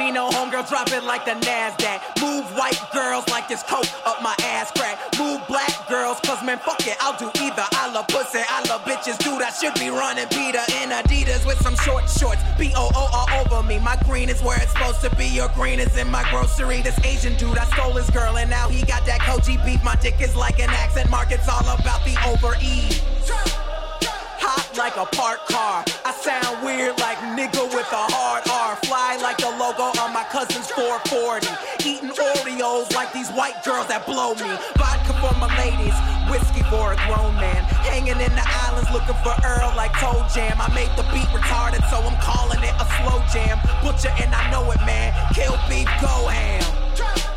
Gambino, homegirl, drop it like the NASDAQ. Move white girls like this coat up my ass crack. Move black girls, cause man, fuck it, I'll do either. I love pussy, I love bitches, dude. I should be running Peter in Adidas with some short shorts. B O O all over me. My green is where it's supposed to be. Your green is in my grocery. This Asian dude, I stole his girl, and now he got that Kobe beef. My dick is like an accent mark, it's all about the over hot like a parked car. I sound weird like nigga with a hard R. Fly like the logo on my cousin's 440. Eating Oreos like these white girls that blow me. Vodka for my ladies, whiskey for a grown man. Hanging in the islands looking for Earl like ToeJam. I made the beat retarded, so I'm calling it a slow jam. Butcher and I know it, man. Kill beef, go ham.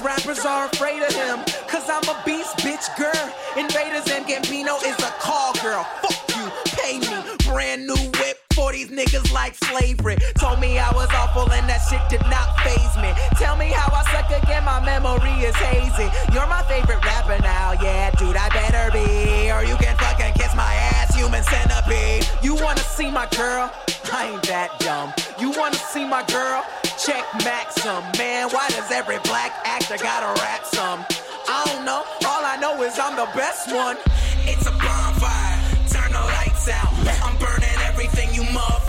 These rappers are afraid of him, cause I'm a beast, bitch, girl. Invaders and Gambino is a call girl. Fuck you, pay me. Brand new whip for these niggas like slavery. Told me I was awful and that shit did not phase me. Tell me how I suck again, my memory is hazy. You're my favorite rapper now, yeah, dude, I better be. Or you can fucking kiss my ass, human centipede. You wanna see my girl? I ain't that dumb. You wanna see my girl? Check Maxim, man. Why does every black actor gotta rap some? I don't know. All I know is I'm the best one. It's a bonfire. Turn the lights out. I'm burning everything you motherfuckers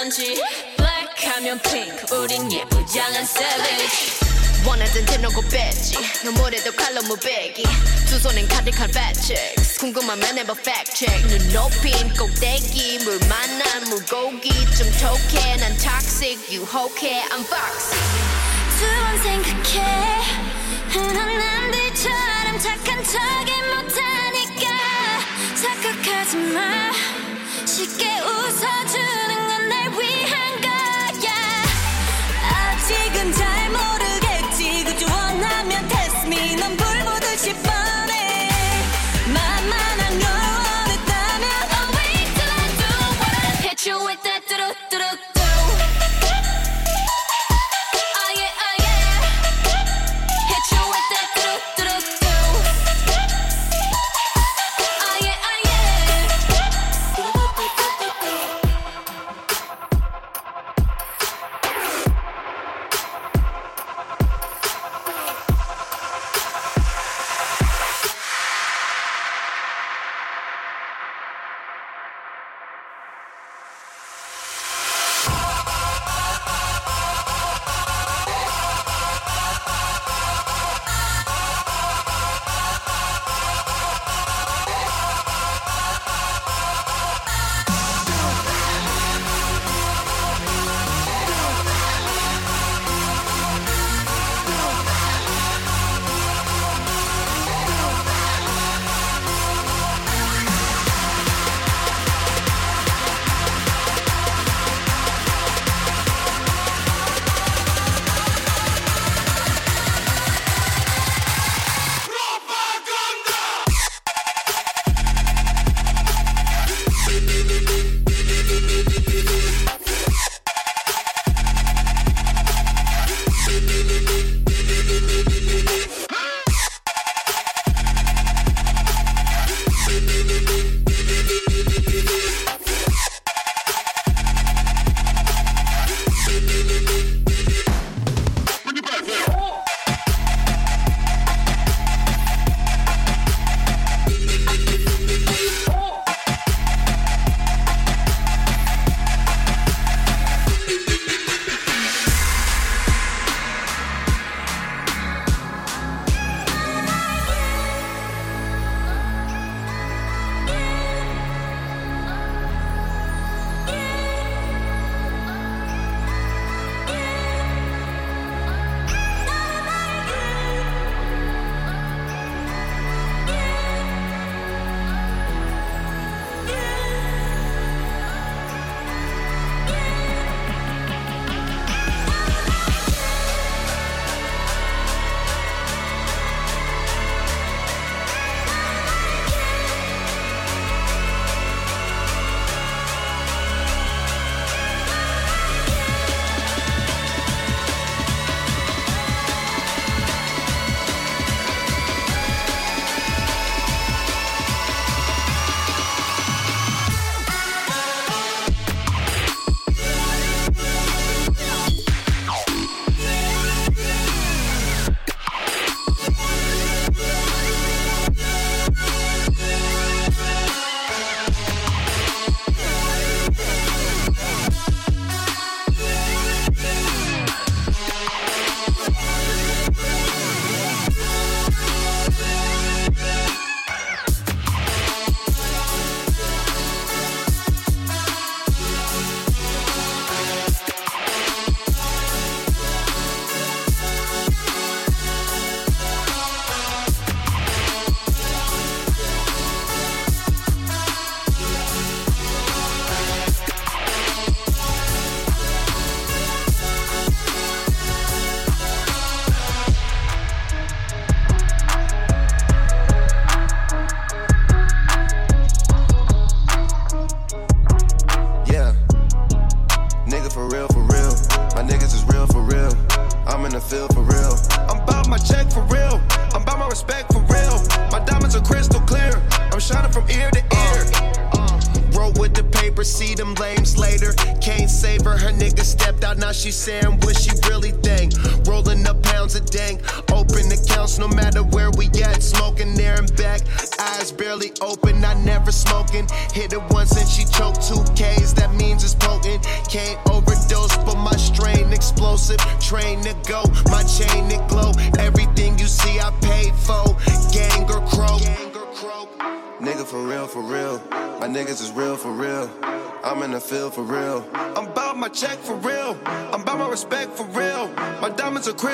않지. 블랙하면 핑크 우린 예쁘장한 savage. 원하던 대놓고 뺐지. 너무래도 칼로 무배기. 두 손엔 가득한 checks 궁금하면 해봐 fact check. 눈 높인 꼭대기 물 만난 물고기. 좀 톡해 난 toxic 유혹해 I'm foxy. 두번 생각해. 흔한 남들처럼 착한 척이 못하니까. 착각하지 마. 쉽게 웃어주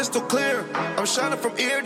crystal clear. I'm shining from ear to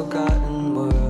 Forgotten words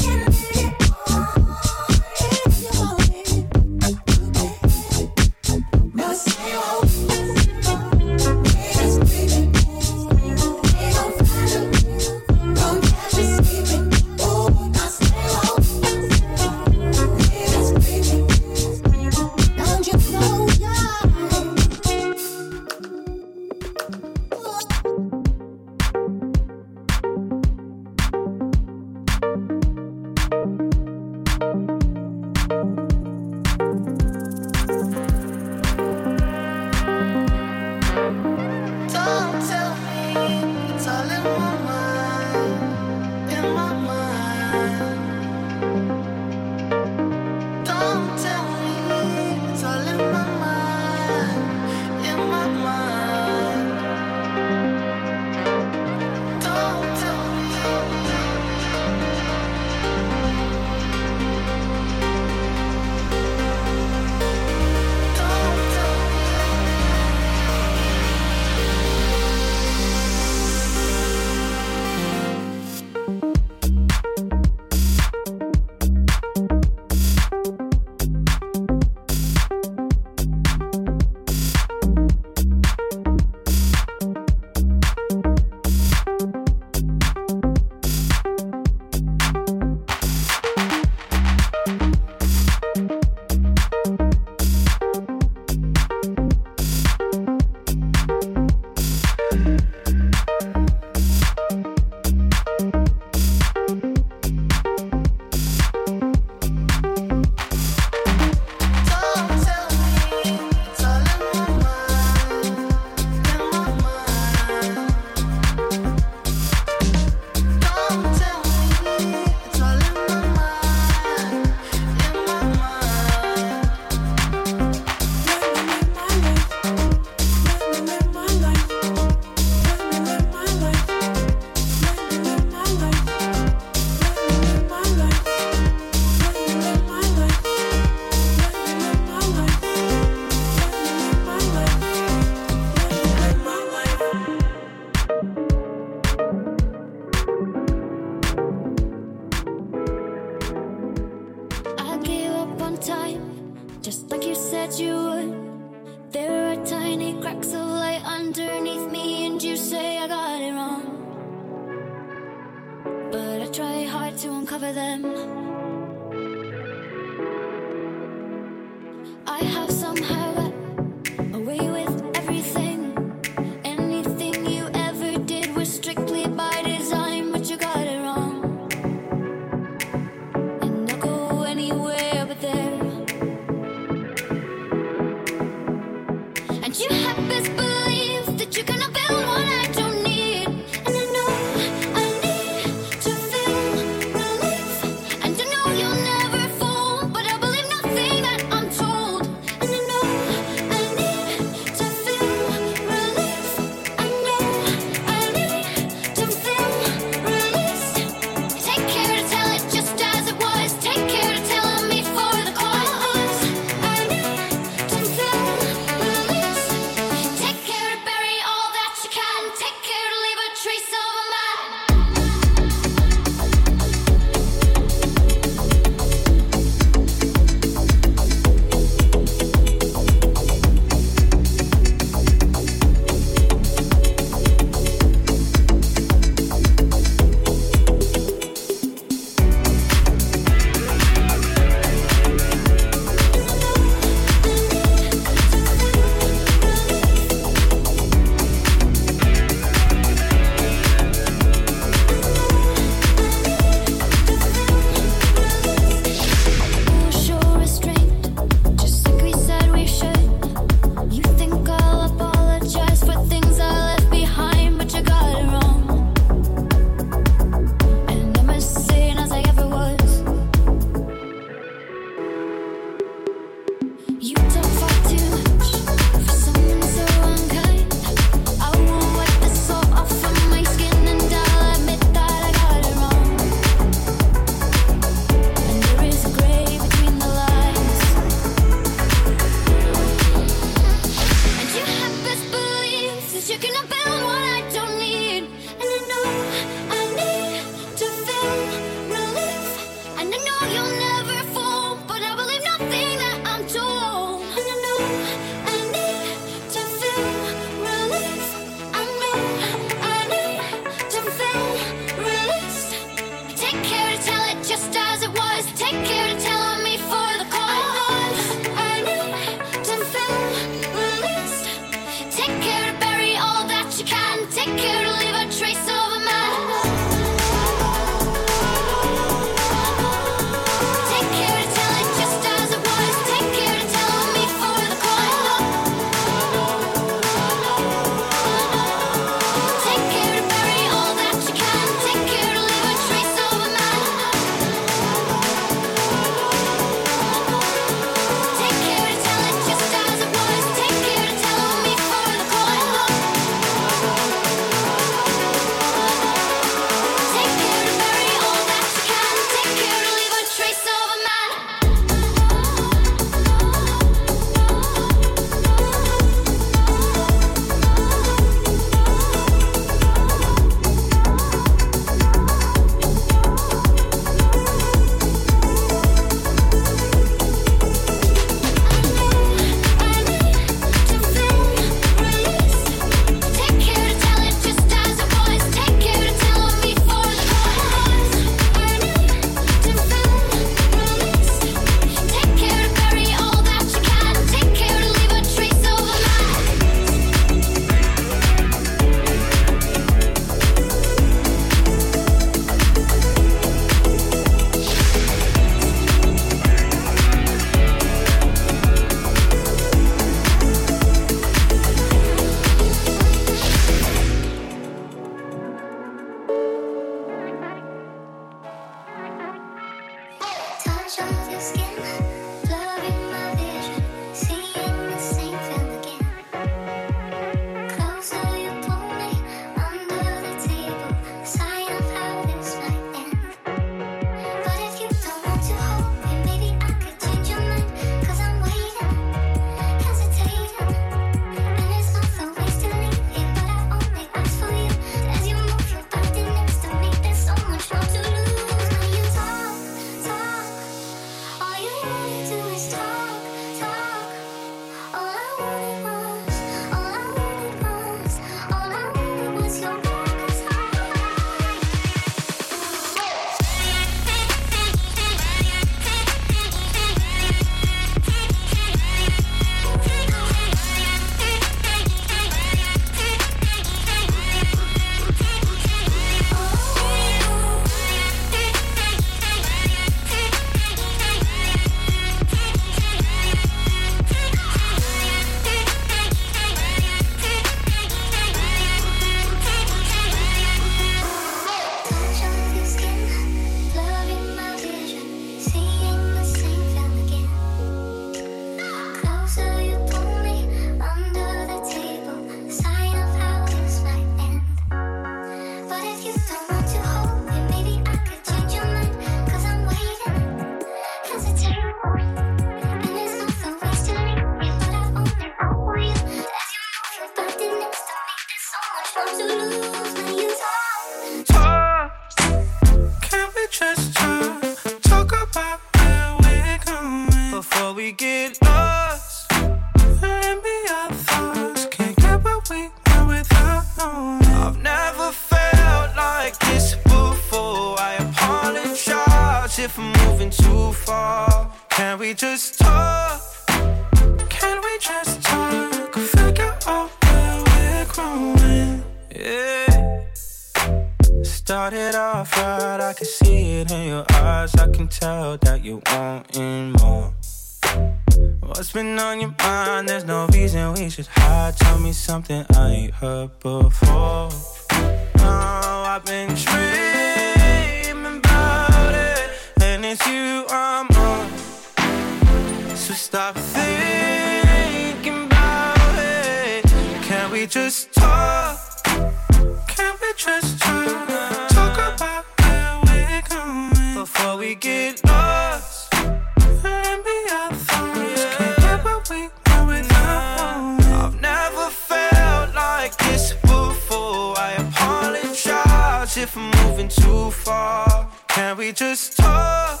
far. Can we just talk?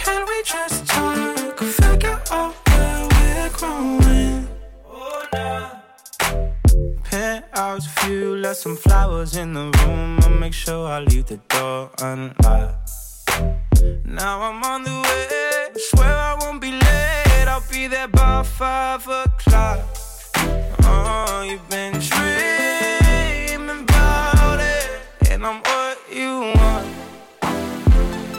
Can we just talk? Figure out where we're growing. Oh, nah. Penthouse view, left some flowers in the room. I make sure I leave the door unlocked. Now I'm on the way. Swear I won't be late. I'll be there by five o'clock. Oh, you've been tricked. you want.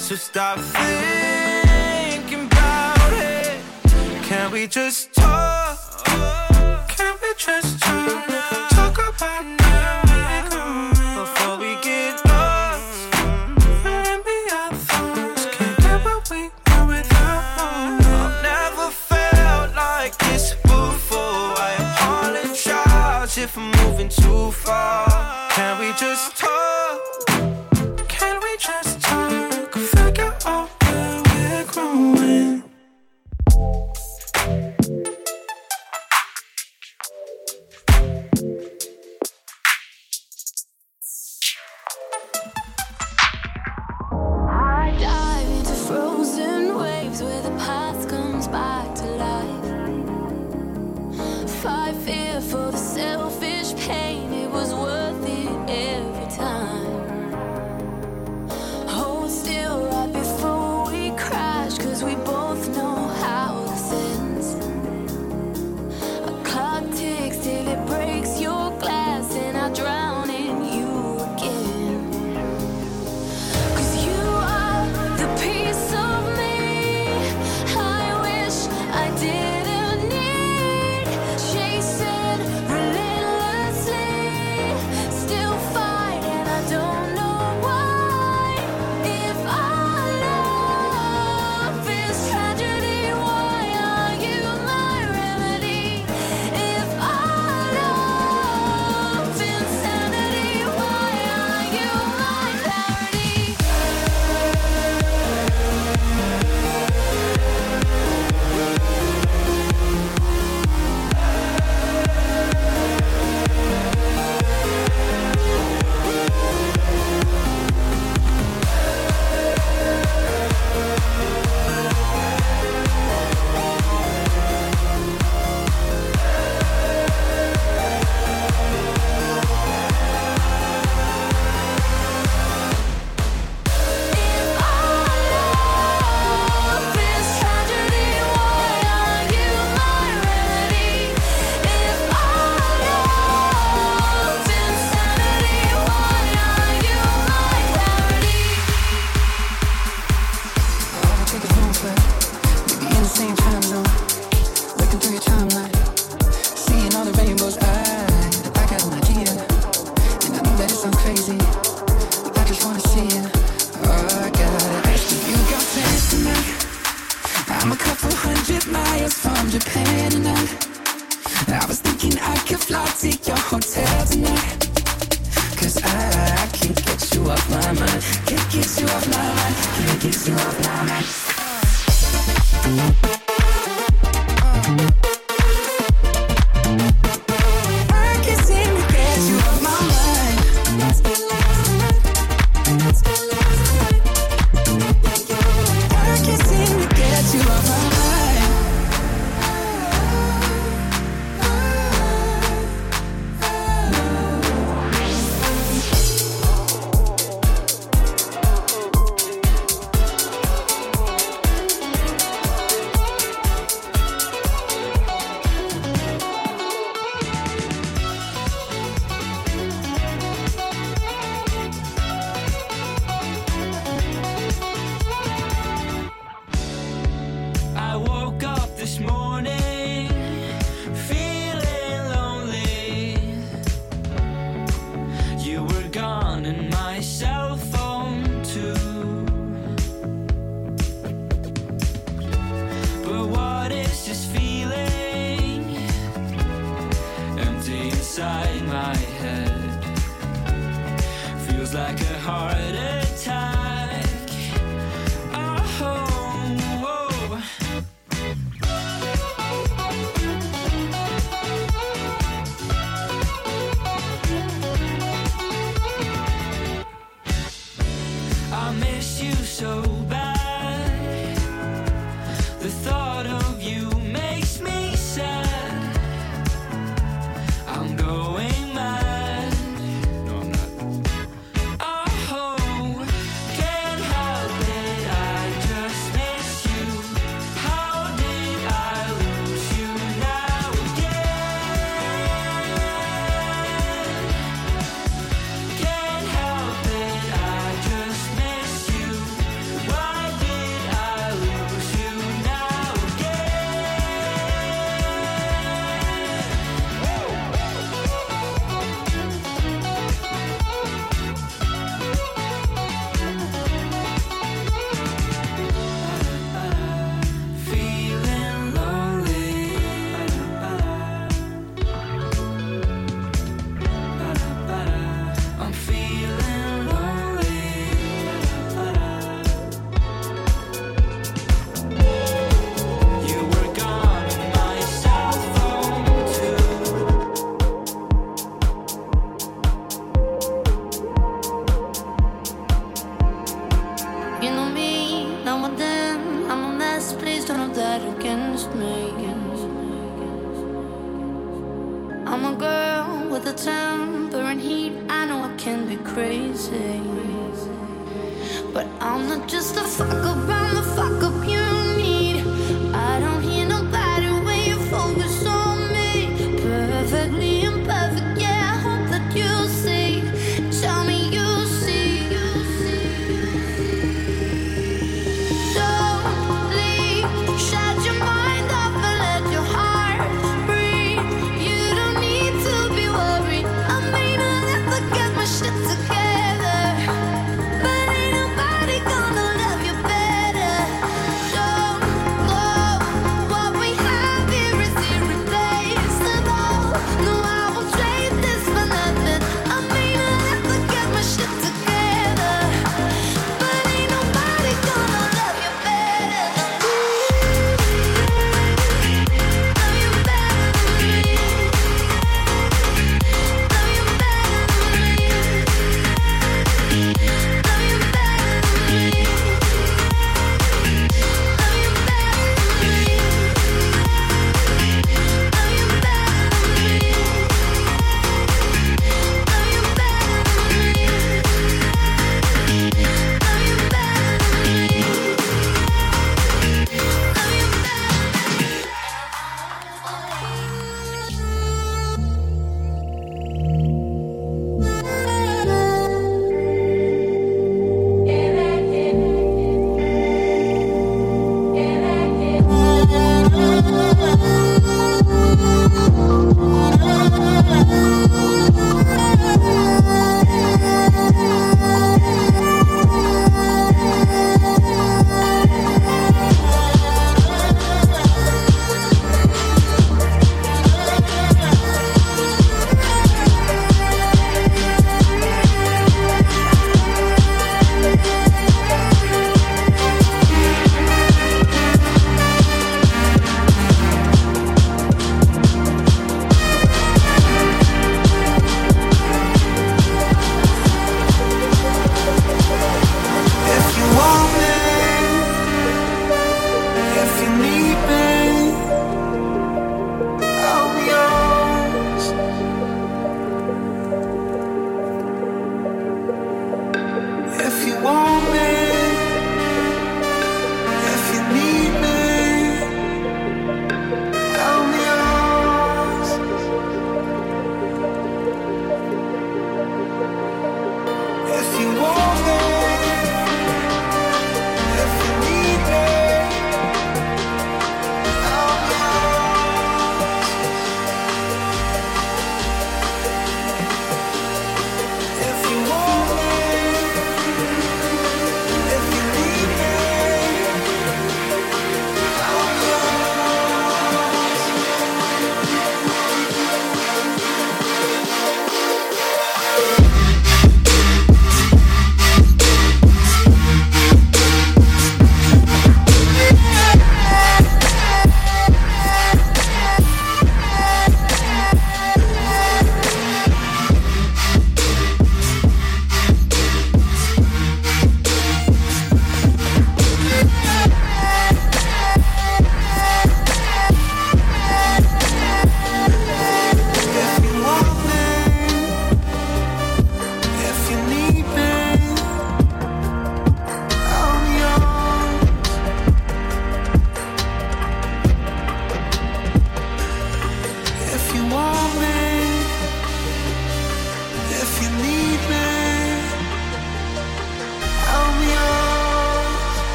So stop thinking about it. Can we just talk? Can we just talk? Talk about now before we get lost. And be our. can we want without one. I've never felt like this before. I apologize if I'm moving too far. Can we just